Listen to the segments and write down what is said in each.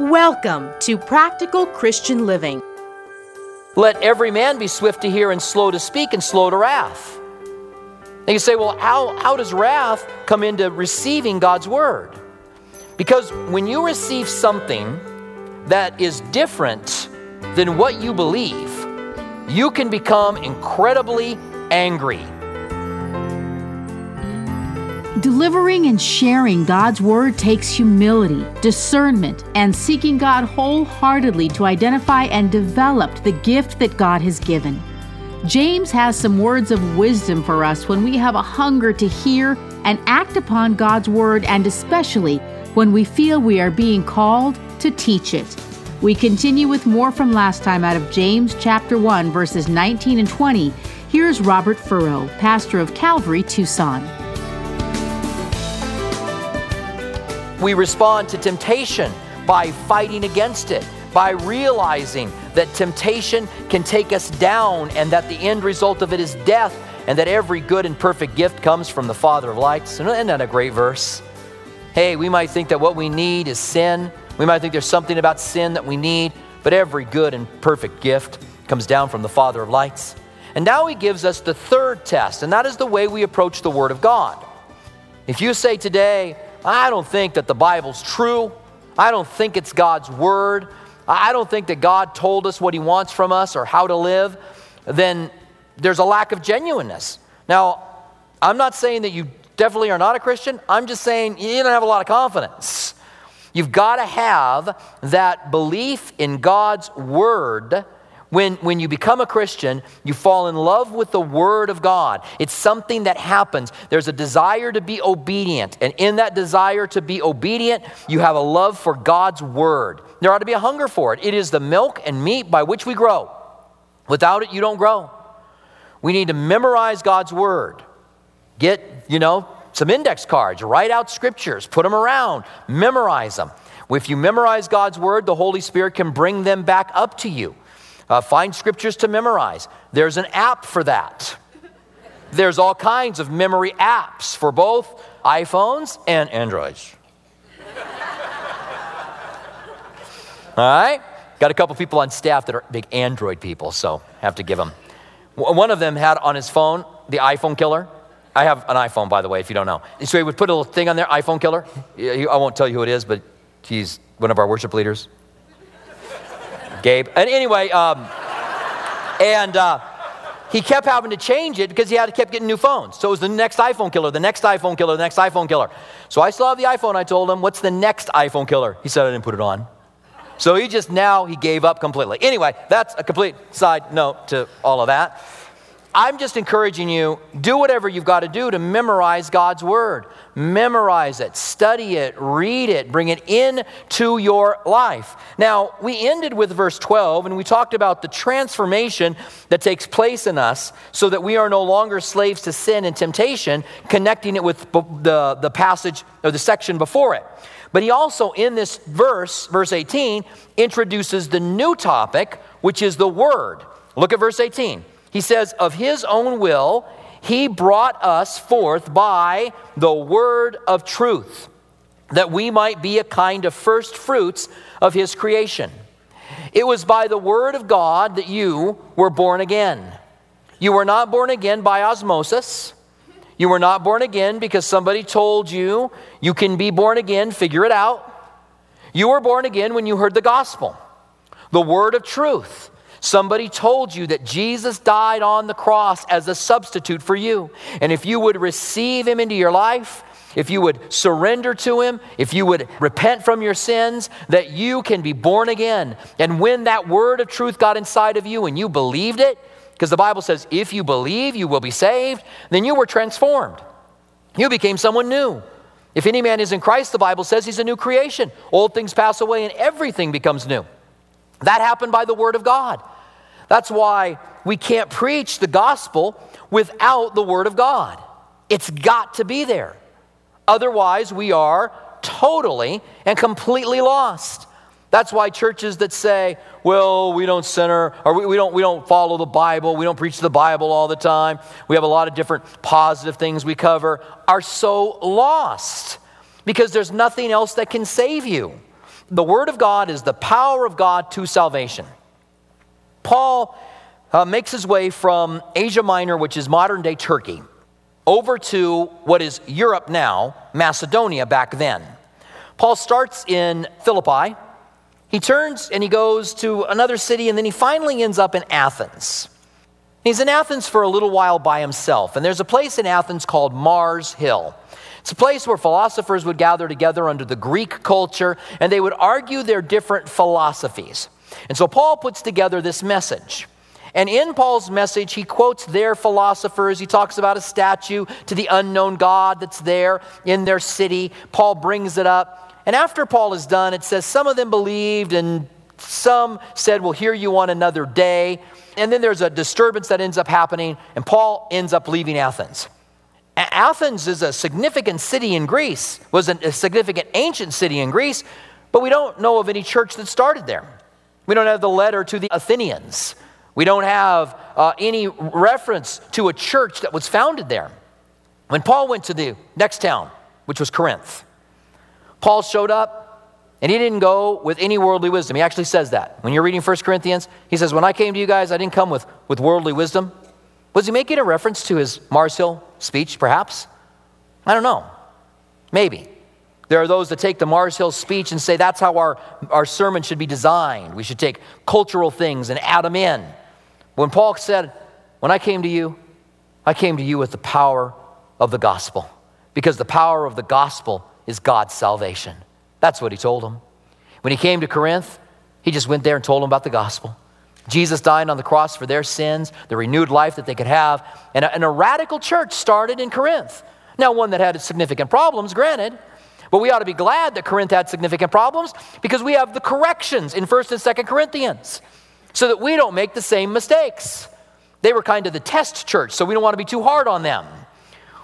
Welcome to Practical Christian Living. Let every man be swift to hear and slow to speak and slow to wrath. And you say, well, how, how does wrath come into receiving God's word? Because when you receive something that is different than what you believe, you can become incredibly angry. Delivering and sharing God's Word takes humility, discernment, and seeking God wholeheartedly to identify and develop the gift that God has given. James has some words of wisdom for us when we have a hunger to hear and act upon God's Word, and especially when we feel we are being called to teach it. We continue with more from last time out of James chapter 1, verses 19 and 20. Here's Robert Furrow, pastor of Calvary, Tucson. We respond to temptation by fighting against it, by realizing that temptation can take us down and that the end result of it is death, and that every good and perfect gift comes from the Father of lights. Isn't that a great verse? Hey, we might think that what we need is sin. We might think there's something about sin that we need, but every good and perfect gift comes down from the Father of lights. And now he gives us the third test, and that is the way we approach the Word of God. If you say today, I don't think that the Bible's true, I don't think it's God's Word, I don't think that God told us what He wants from us or how to live, then there's a lack of genuineness. Now, I'm not saying that you definitely are not a Christian. I'm just saying you don't have a lot of confidence. You've got to have that belief in God's word. When, when you become a Christian, you fall in love with the Word of God. It's something that happens. There's a desire to be obedient. And in that desire to be obedient, you have a love for God's Word. There ought to be a hunger for it. It is the milk and meat by which we grow. Without it, you don't grow. We need to memorize God's Word. Get, you know, some index cards, write out scriptures, put them around, memorize them. If you memorize God's word, the Holy Spirit can bring them back up to you. Uh, find scriptures to memorize. There's an app for that. There's all kinds of memory apps for both iPhones and Androids. all right? Got a couple people on staff that are big Android people, so have to give them. One of them had on his phone the iPhone killer. I have an iPhone, by the way, if you don't know. So he would put a little thing on there, iPhone killer. I won't tell you who it is, but he's one of our worship leaders. Gabe. And anyway, um, and uh, he kept having to change it because he had to kept getting new phones. So it was the next iPhone killer, the next iPhone killer, the next iPhone killer. So I still have the iPhone. I told him, "What's the next iPhone killer?" He said, "I didn't put it on." So he just now he gave up completely. Anyway, that's a complete side note to all of that. I'm just encouraging you do whatever you've got to do to memorize God's word. Memorize it, study it, read it, bring it into your life. Now, we ended with verse 12 and we talked about the transformation that takes place in us so that we are no longer slaves to sin and temptation, connecting it with the, the passage or the section before it. But he also, in this verse, verse 18, introduces the new topic, which is the word. Look at verse 18. He says, Of his own will, he brought us forth by the word of truth, that we might be a kind of first fruits of his creation. It was by the word of God that you were born again. You were not born again by osmosis. You were not born again because somebody told you you can be born again, figure it out. You were born again when you heard the gospel, the word of truth Somebody told you that Jesus died on the cross as a substitute for you. And if you would receive him into your life, if you would surrender to Him, if you would repent from your sins, that you can be born again. And when that word of truth got inside of you and you believed it, because the Bible says, if you believe, you will be saved, then you were transformed. You became someone new. If any man is in Christ, the Bible says he's a new creation. Old things pass away and everything becomes new. That happened by the word of God. That's why we can't preach the gospel without the Word of God. It's got to be there. Otherwise, we are totally and completely lost. That's why churches that say, well, we don't center, or we, we, don't, we don't follow the Bible, we don't preach the Bible all the time, we have a lot of different positive things we cover, are so lost because there's nothing else that can save you. The Word of God is the power of God to salvation. Paul uh, makes his way from Asia Minor, which is modern day Turkey, over to what is Europe now, Macedonia back then. Paul starts in Philippi. He turns and he goes to another city, and then he finally ends up in Athens. He's in Athens for a little while by himself, and there's a place in Athens called Mars Hill. It's a place where philosophers would gather together under the Greek culture, and they would argue their different philosophies. And so Paul puts together this message. And in Paul's message, he quotes their philosophers. He talks about a statue to the unknown God that's there in their city. Paul brings it up. And after Paul is done, it says some of them believed and some said, We'll hear you on another day. And then there's a disturbance that ends up happening, and Paul ends up leaving Athens. Athens is a significant city in Greece, was a significant ancient city in Greece, but we don't know of any church that started there. We don't have the letter to the Athenians. We don't have uh, any reference to a church that was founded there. When Paul went to the next town, which was Corinth, Paul showed up and he didn't go with any worldly wisdom. He actually says that. When you're reading 1 Corinthians, he says, When I came to you guys, I didn't come with, with worldly wisdom. Was he making a reference to his Mars Hill speech, perhaps? I don't know. Maybe. There are those that take the Mars Hill speech and say that's how our, our sermon should be designed. We should take cultural things and add them in. When Paul said, When I came to you, I came to you with the power of the gospel, because the power of the gospel is God's salvation. That's what he told them. When he came to Corinth, he just went there and told them about the gospel. Jesus died on the cross for their sins, the renewed life that they could have, and a, and a radical church started in Corinth. Now, one that had significant problems, granted, but we ought to be glad that Corinth had significant problems because we have the corrections in 1st and 2nd Corinthians so that we don't make the same mistakes. They were kind of the test church, so we don't want to be too hard on them.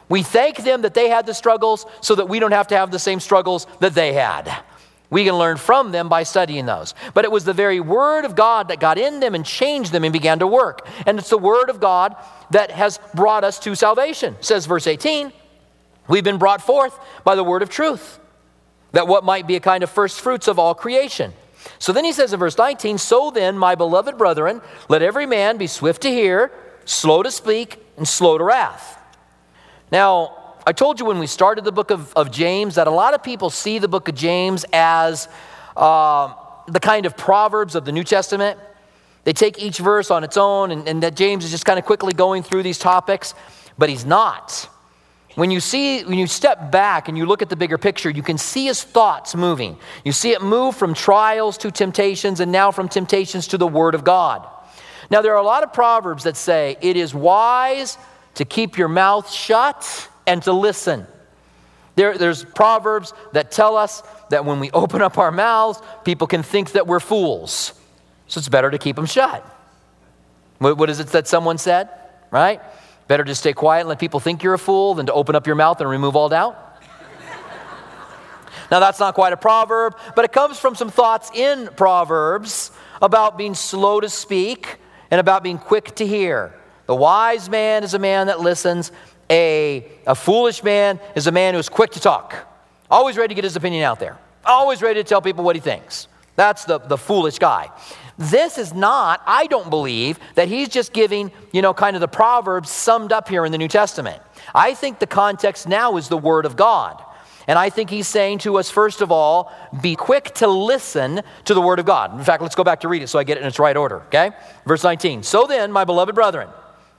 We thank them that they had the struggles so that we don't have to have the same struggles that they had. We can learn from them by studying those. But it was the very Word of God that got in them and changed them and began to work. And it's the Word of God that has brought us to salvation, says verse 18. We've been brought forth by the Word of truth, that what might be a kind of first fruits of all creation. So then he says in verse 19, So then, my beloved brethren, let every man be swift to hear, slow to speak, and slow to wrath. Now, I told you when we started the book of, of James that a lot of people see the book of James as uh, the kind of Proverbs of the New Testament. They take each verse on its own, and, and that James is just kind of quickly going through these topics, but he's not. When you see, when you step back and you look at the bigger picture, you can see his thoughts moving. You see it move from trials to temptations, and now from temptations to the Word of God. Now, there are a lot of proverbs that say it is wise to keep your mouth shut and to listen. There, there's proverbs that tell us that when we open up our mouths, people can think that we're fools. So it's better to keep them shut. What, what is it that someone said? Right? Better to stay quiet and let people think you're a fool than to open up your mouth and remove all doubt. now, that's not quite a proverb, but it comes from some thoughts in Proverbs about being slow to speak and about being quick to hear. The wise man is a man that listens. A, a foolish man is a man who's quick to talk, always ready to get his opinion out there, always ready to tell people what he thinks. That's the, the foolish guy. This is not, I don't believe, that he's just giving, you know, kind of the Proverbs summed up here in the New Testament. I think the context now is the Word of God. And I think he's saying to us, first of all, be quick to listen to the Word of God. In fact, let's go back to read it so I get it in its right order, okay? Verse 19. So then, my beloved brethren,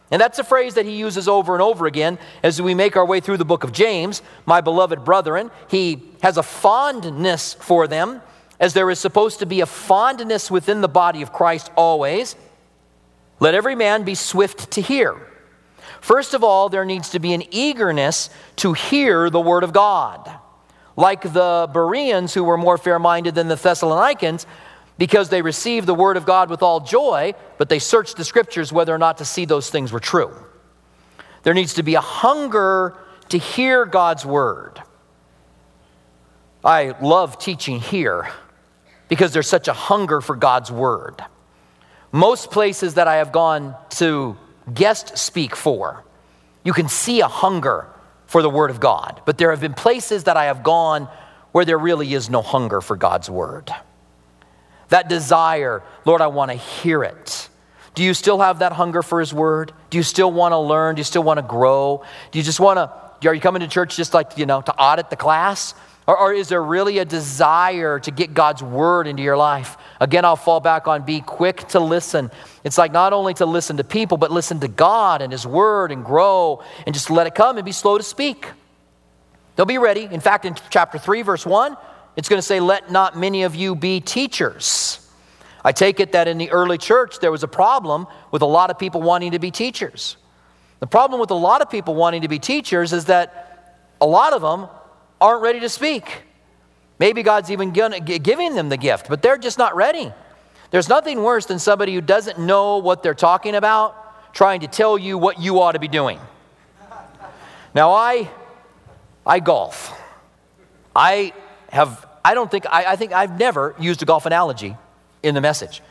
and that's a phrase that he uses over and over again as we make our way through the book of James. My beloved brethren, he has a fondness for them, as there is supposed to be a fondness within the body of Christ always. Let every man be swift to hear. First of all, there needs to be an eagerness to hear the word of God. Like the Bereans, who were more fair minded than the Thessalonians, because they received the word of God with all joy, but they searched the scriptures whether or not to see those things were true. There needs to be a hunger to hear God's word. I love teaching here because there's such a hunger for God's word. Most places that I have gone to guest speak for, you can see a hunger for the word of God. But there have been places that I have gone where there really is no hunger for God's word. That desire, Lord, I want to hear it. Do you still have that hunger for His Word? Do you still want to learn? Do you still want to grow? Do you just want to, are you coming to church just like, you know, to audit the class? Or, or, is there really a desire to get God's Word into your life? Again, I'll fall back on be quick to listen. It's like not only to listen to people, but listen to God and His Word and grow and just let it come and be slow to speak. They'll be ready. In fact, in chapter 3, verse 1, it's going to say, Let not many of you be teachers. I take it that in the early church, there was a problem with a lot of people wanting to be teachers. The problem with a lot of people wanting to be teachers is that a lot of them aren't ready to speak. Maybe God's even giving them the gift, but they're just not ready. There's nothing worse than somebody who doesn't know what they're talking about trying to tell you what you ought to be doing. Now, I, I golf. I have, I don't think, I, I think I've never used a golf analogy in the message.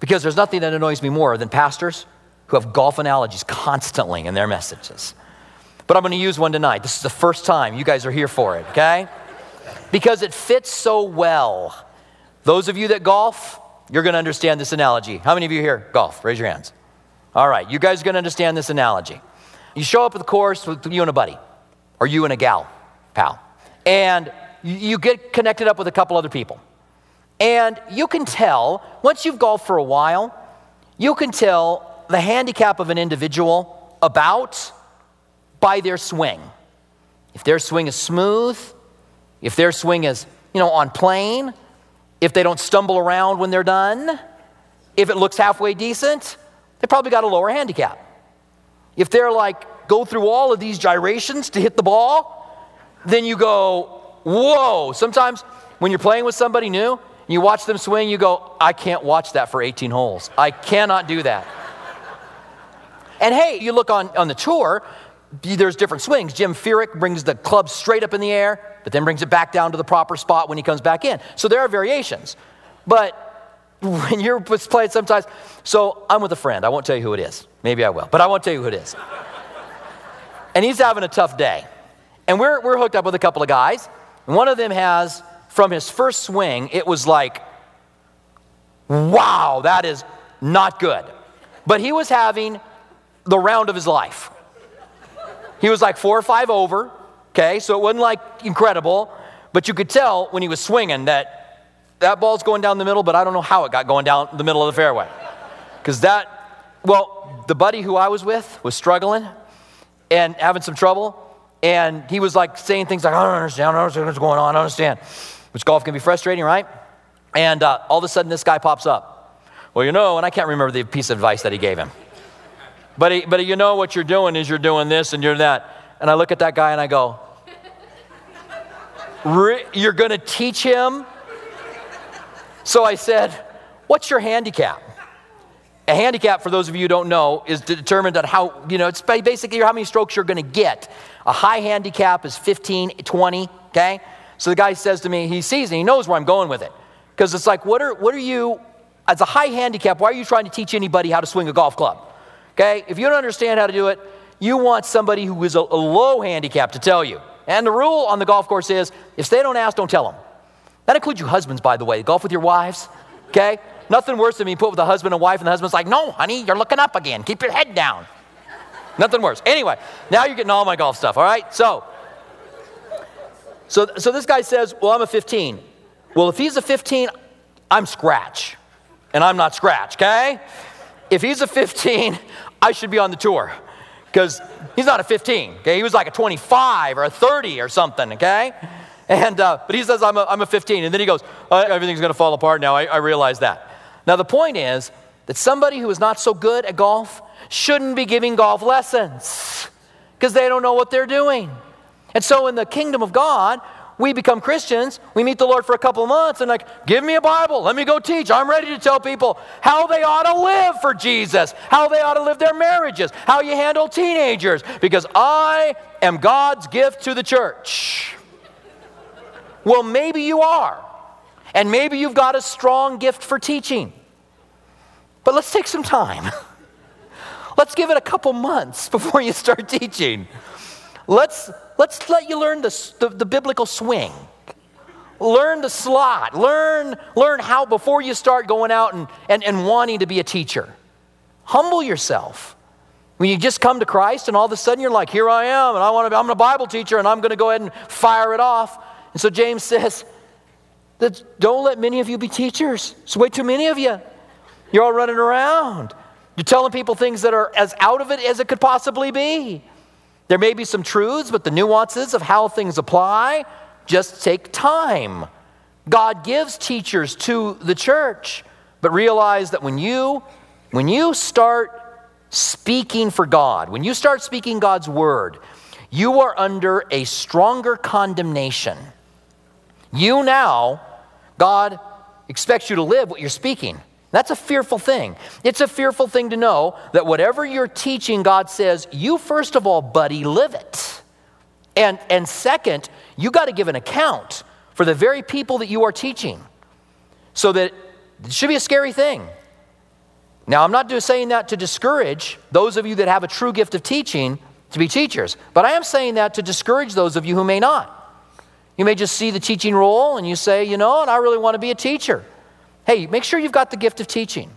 Because there's nothing that annoys me more than pastors who have golf analogies constantly in their messages. But I'm going to use one tonight. This is the first time you guys are here for it, okay? Because it fits so well. Those of you that golf, you're going to understand this analogy. How many of you here golf? Raise your hands. All right, you guys are going to understand this analogy. You show up at the course with you and a buddy, or you and a gal, pal, and you get connected up with a couple other people. And you can tell, once you've golfed for a while, you can tell the handicap of an individual about by their swing. If their swing is smooth, if their swing is, you know, on plane, if they don't stumble around when they're done, if it looks halfway decent, they probably got a lower handicap. If they're like, go through all of these gyrations to hit the ball, then you go, whoa. Sometimes when you're playing with somebody new, you watch them swing, you go, I can't watch that for 18 holes. I cannot do that. and hey, you look on, on the tour, there's different swings. Jim Furyk brings the club straight up in the air, but then brings it back down to the proper spot when he comes back in. So there are variations. But when you're playing sometimes, so I'm with a friend. I won't tell you who it is. Maybe I will, but I won't tell you who it is. and he's having a tough day. And we're, we're hooked up with a couple of guys. And One of them has from his first swing, it was like, wow, that is not good. But he was having the round of his life. He was like four or five over, okay, so it wasn't like incredible, but you could tell when he was swinging that that ball's going down the middle, but I don't know how it got going down the middle of the fairway. Because that, well, the buddy who I was with was struggling and having some trouble, and he was like saying things like, I don't understand, I don't understand what's going on, I don't understand which golf can be frustrating, right? And uh, all of a sudden, this guy pops up. Well, you know, and I can't remember the piece of advice that he gave him. But, he, but you know what you're doing is you're doing this and you're that. And I look at that guy and I go, You're going to teach him? So I said, What's your handicap? A handicap, for those of you who don't know, is determined on how, you know, it's basically how many strokes you're going to get. A high handicap is 15, 20, okay? So the guy says to me, he sees and he knows where I'm going with it. Because it's like, what are, what are you, as a high handicap, why are you trying to teach anybody how to swing a golf club? Okay? If you don't understand how to do it, you want somebody who is a, a low handicap to tell you. And the rule on the golf course is if they don't ask, don't tell them. That includes you husbands, by the way. Golf with your wives, okay? Nothing worse than being put with a husband and wife, and the husband's like, no, honey, you're looking up again. Keep your head down. Nothing worse. Anyway, now you're getting all my golf stuff, all right? So, so, so this guy says, Well, I'm a 15. Well, if he's a 15, I'm scratch. And I'm not scratch, okay? If he's a 15, I should be on the tour because he's not a 15, okay? He was like a 25 or a 30 or something, okay? And, uh, but he says, I'm a, I'm a 15. And then he goes, oh, everything's going to fall apart now. I, I realize that. Now, the point is that somebody who is not so good at golf shouldn't be giving golf lessons because they don't know what they're doing. And so in the kingdom of God, we become Christians, we meet the Lord for a couple of months, and like, give me a Bible, let me go teach. I'm ready to tell people how they ought to live for Jesus, how they ought to live their marriages, how you handle teenagers, because I am God's gift to the church. Well, maybe you are, and maybe you've got a strong gift for teaching. But let's take some time. Let's give it a couple months before you start teaching. Let's, let's let you learn the, the, the biblical swing. learn the slot. Learn, learn how before you start going out and, and, and wanting to be a teacher. Humble yourself. When you just come to Christ and all of a sudden you're like, here I am, and I want to be, I'm a Bible teacher and I'm going to go ahead and fire it off. And so James says, that don't let many of you be teachers. It's way too many of you. You're all running around. You're telling people things that are as out of it as it could possibly be. There may be some truths, but the nuances of how things apply just take time. God gives teachers to the church, but realize that when you when you start speaking for God, when you start speaking God's word, you are under a stronger condemnation. You now, God expects you to live what you're speaking. That's a fearful thing. It's a fearful thing to know that whatever you're teaching, God says, you first of all, buddy, live it. And, and second, you got to give an account for the very people that you are teaching. So that it should be a scary thing. Now, I'm not saying that to discourage those of you that have a true gift of teaching to be teachers, but I am saying that to discourage those of you who may not. You may just see the teaching role and you say, you know, and I really want to be a teacher. Hey, make sure you've got the gift of teaching.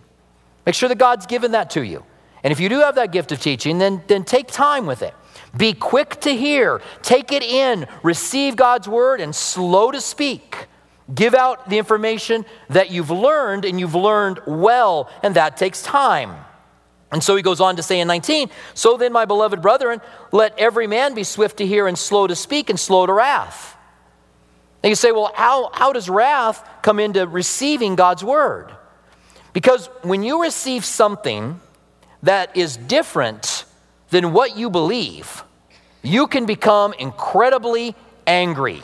Make sure that God's given that to you. And if you do have that gift of teaching, then, then take time with it. Be quick to hear, take it in, receive God's word, and slow to speak. Give out the information that you've learned and you've learned well, and that takes time. And so he goes on to say in 19, So then, my beloved brethren, let every man be swift to hear and slow to speak and slow to wrath. And you say, Well, how, how does wrath come into receiving God's word? Because when you receive something that is different than what you believe, you can become incredibly angry.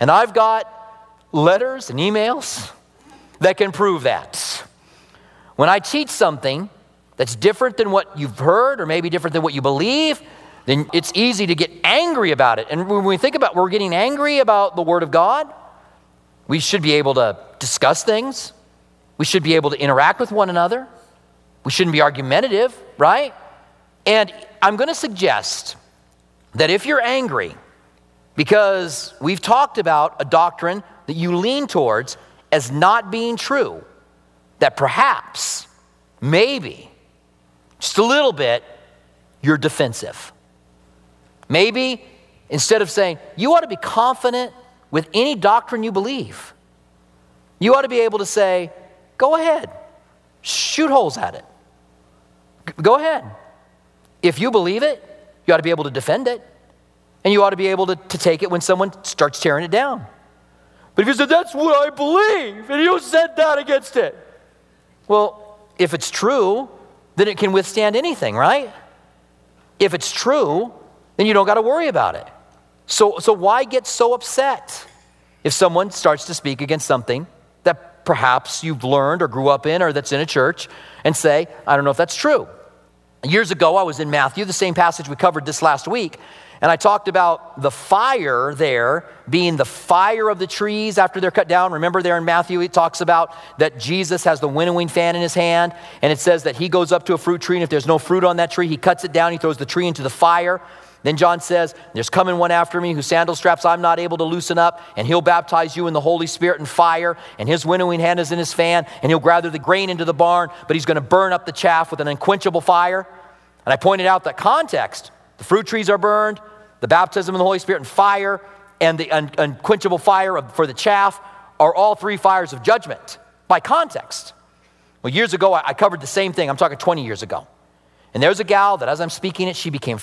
And I've got letters and emails that can prove that. When I teach something that's different than what you've heard or maybe different than what you believe, then it's easy to get angry about it. And when we think about we're getting angry about the Word of God, we should be able to discuss things. We should be able to interact with one another. We shouldn't be argumentative, right? And I'm going to suggest that if you're angry because we've talked about a doctrine that you lean towards as not being true, that perhaps, maybe, just a little bit, you're defensive. Maybe instead of saying, you ought to be confident with any doctrine you believe, you ought to be able to say, go ahead, shoot holes at it. Go ahead. If you believe it, you ought to be able to defend it. And you ought to be able to, to take it when someone starts tearing it down. But if you said, that's what I believe, and you said that against it. Well, if it's true, then it can withstand anything, right? If it's true, then you don't got to worry about it. So, so why get so upset if someone starts to speak against something that perhaps you've learned or grew up in or that's in a church and say, I don't know if that's true? Years ago, I was in Matthew, the same passage we covered this last week, and I talked about the fire there being the fire of the trees after they're cut down. Remember, there in Matthew, it talks about that Jesus has the winnowing fan in his hand, and it says that he goes up to a fruit tree, and if there's no fruit on that tree, he cuts it down, he throws the tree into the fire. Then John says, There's coming one after me whose sandal straps I'm not able to loosen up, and he'll baptize you in the Holy Spirit and fire, and his winnowing hand is in his fan, and he'll gather the grain into the barn, but he's going to burn up the chaff with an unquenchable fire. And I pointed out that context the fruit trees are burned, the baptism of the Holy Spirit and fire, and the un- unquenchable fire of, for the chaff are all three fires of judgment by context. Well, years ago, I, I covered the same thing. I'm talking 20 years ago. And there's a gal that, as I'm speaking it, she became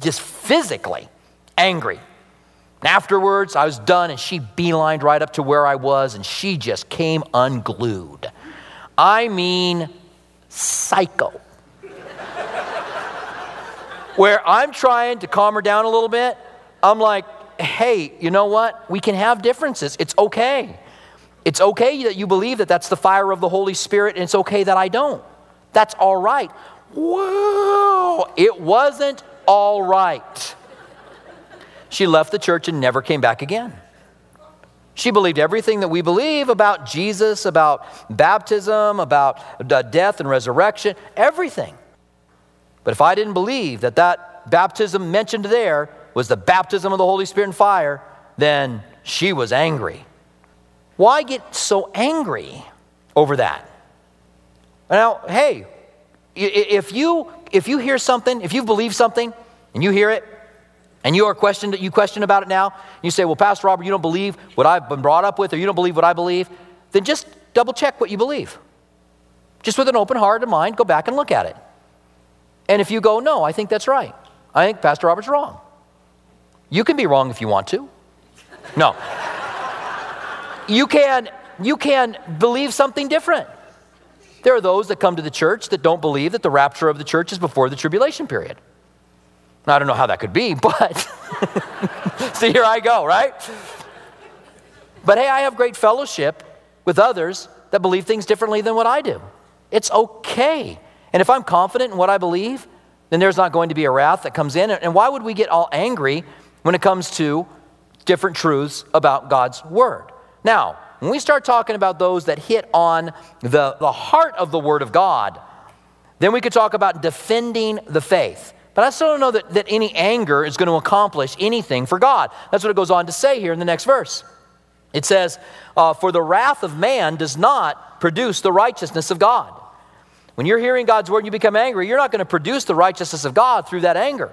just physically angry. Afterwards, I was done, and she beelined right up to where I was, and she just came unglued. I mean, psycho. where I'm trying to calm her down a little bit, I'm like, hey, you know what? We can have differences. It's okay. It's okay that you believe that that's the fire of the Holy Spirit, and it's okay that I don't. That's all right. Whoa, it wasn't all right. She left the church and never came back again. She believed everything that we believe about Jesus, about baptism, about death and resurrection, everything. But if I didn't believe that that baptism mentioned there was the baptism of the Holy Spirit and fire, then she was angry. why get so angry over that? Now, hey, if you if you hear something, if you believe something and you hear it and you are questioned you question about it now, you say, "Well, Pastor Robert, you don't believe what I've been brought up with or you don't believe what I believe," then just double check what you believe. Just with an open heart and mind, go back and look at it. And if you go, "No, I think that's right. I think Pastor Robert's wrong." You can be wrong if you want to. No. you can you can believe something different. There are those that come to the church that don't believe that the rapture of the church is before the tribulation period. Now, I don't know how that could be, but see, here I go, right? But hey, I have great fellowship with others that believe things differently than what I do. It's okay. And if I'm confident in what I believe, then there's not going to be a wrath that comes in. And why would we get all angry when it comes to different truths about God's Word? Now, when we start talking about those that hit on the, the heart of the Word of God, then we could talk about defending the faith. But I still don't know that, that any anger is going to accomplish anything for God. That's what it goes on to say here in the next verse. It says, uh, For the wrath of man does not produce the righteousness of God. When you're hearing God's word and you become angry, you're not going to produce the righteousness of God through that anger.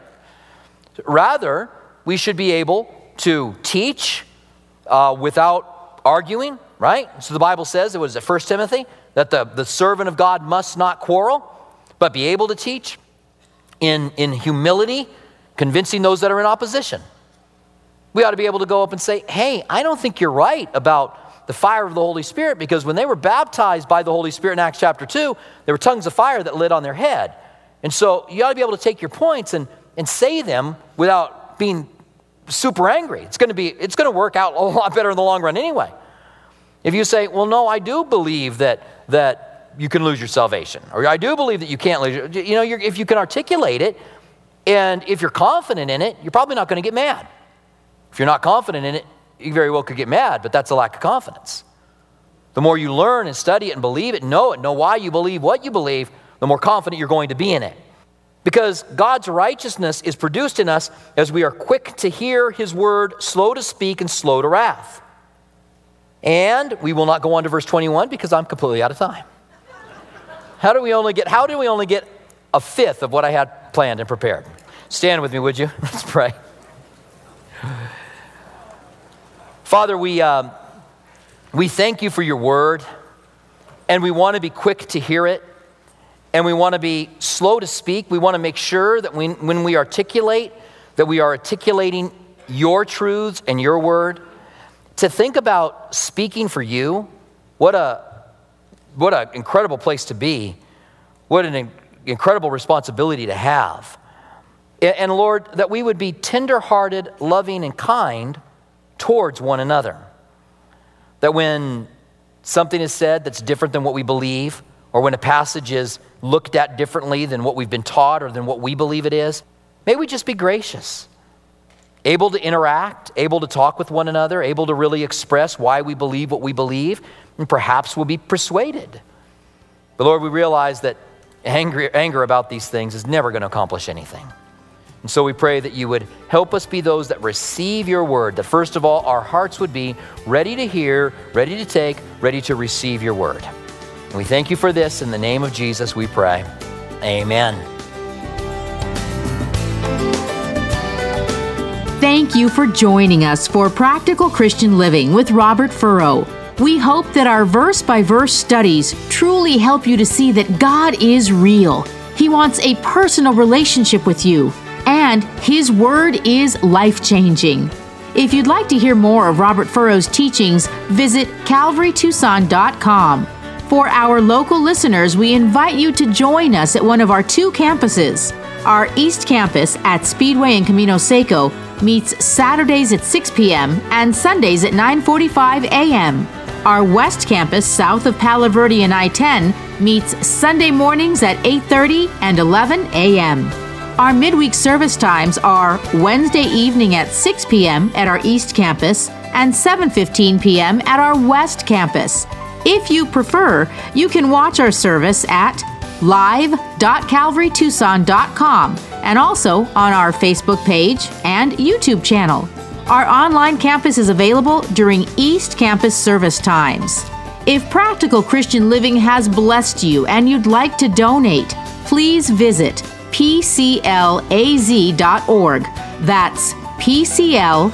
Rather, we should be able to teach uh, without arguing, right? So the Bible says, it was at 1 Timothy, that the, the servant of God must not quarrel, but be able to teach in, in humility, convincing those that are in opposition. We ought to be able to go up and say, hey, I don't think you're right about the fire of the Holy Spirit because when they were baptized by the Holy Spirit in Acts chapter 2, there were tongues of fire that lit on their head. And so you ought to be able to take your points and, and say them without being super angry. It's going to be it's going to work out a lot better in the long run anyway. If you say, "Well, no, I do believe that that you can lose your salvation," or "I do believe that you can't lose," your, you know, if you can articulate it, and if you're confident in it, you're probably not going to get mad. If you're not confident in it, you very well could get mad, but that's a lack of confidence. The more you learn and study it and believe it, know it, know why you believe what you believe, the more confident you're going to be in it. Because God's righteousness is produced in us as we are quick to hear his word, slow to speak, and slow to wrath. And we will not go on to verse 21 because I'm completely out of time. How do we only get how do we only get a fifth of what I had planned and prepared? Stand with me, would you? Let's pray. Father, we, um, we thank you for your word, and we want to be quick to hear it and we want to be slow to speak. We want to make sure that we, when we articulate, that we are articulating your truths and your word. To think about speaking for you, what a what an incredible place to be. What an incredible responsibility to have. And Lord, that we would be tenderhearted, loving, and kind towards one another. That when something is said that's different than what we believe, or when a passage is looked at differently than what we've been taught or than what we believe it is, may we just be gracious, able to interact, able to talk with one another, able to really express why we believe what we believe, and perhaps we'll be persuaded. But Lord, we realize that anger, anger about these things is never going to accomplish anything. And so we pray that you would help us be those that receive your word, that first of all, our hearts would be ready to hear, ready to take, ready to receive your word. We thank you for this. In the name of Jesus, we pray. Amen. Thank you for joining us for Practical Christian Living with Robert Furrow. We hope that our verse by verse studies truly help you to see that God is real. He wants a personal relationship with you, and His Word is life changing. If you'd like to hear more of Robert Furrow's teachings, visit calvarytucson.com. For our local listeners, we invite you to join us at one of our two campuses. Our East Campus at Speedway and Camino Seco meets Saturdays at 6 p.m. and Sundays at 9:45 a.m. Our West Campus south of Palo Verde and I-10 meets Sunday mornings at 8:30 and 11 a.m. Our midweek service times are Wednesday evening at 6 p.m. at our East Campus and 7:15 p.m. at our West Campus. If you prefer, you can watch our service at live.calvarytucson.com and also on our Facebook page and YouTube channel. Our online campus is available during East Campus service times. If Practical Christian Living has blessed you and you'd like to donate, please visit pclaz.org. That's pclaz.org,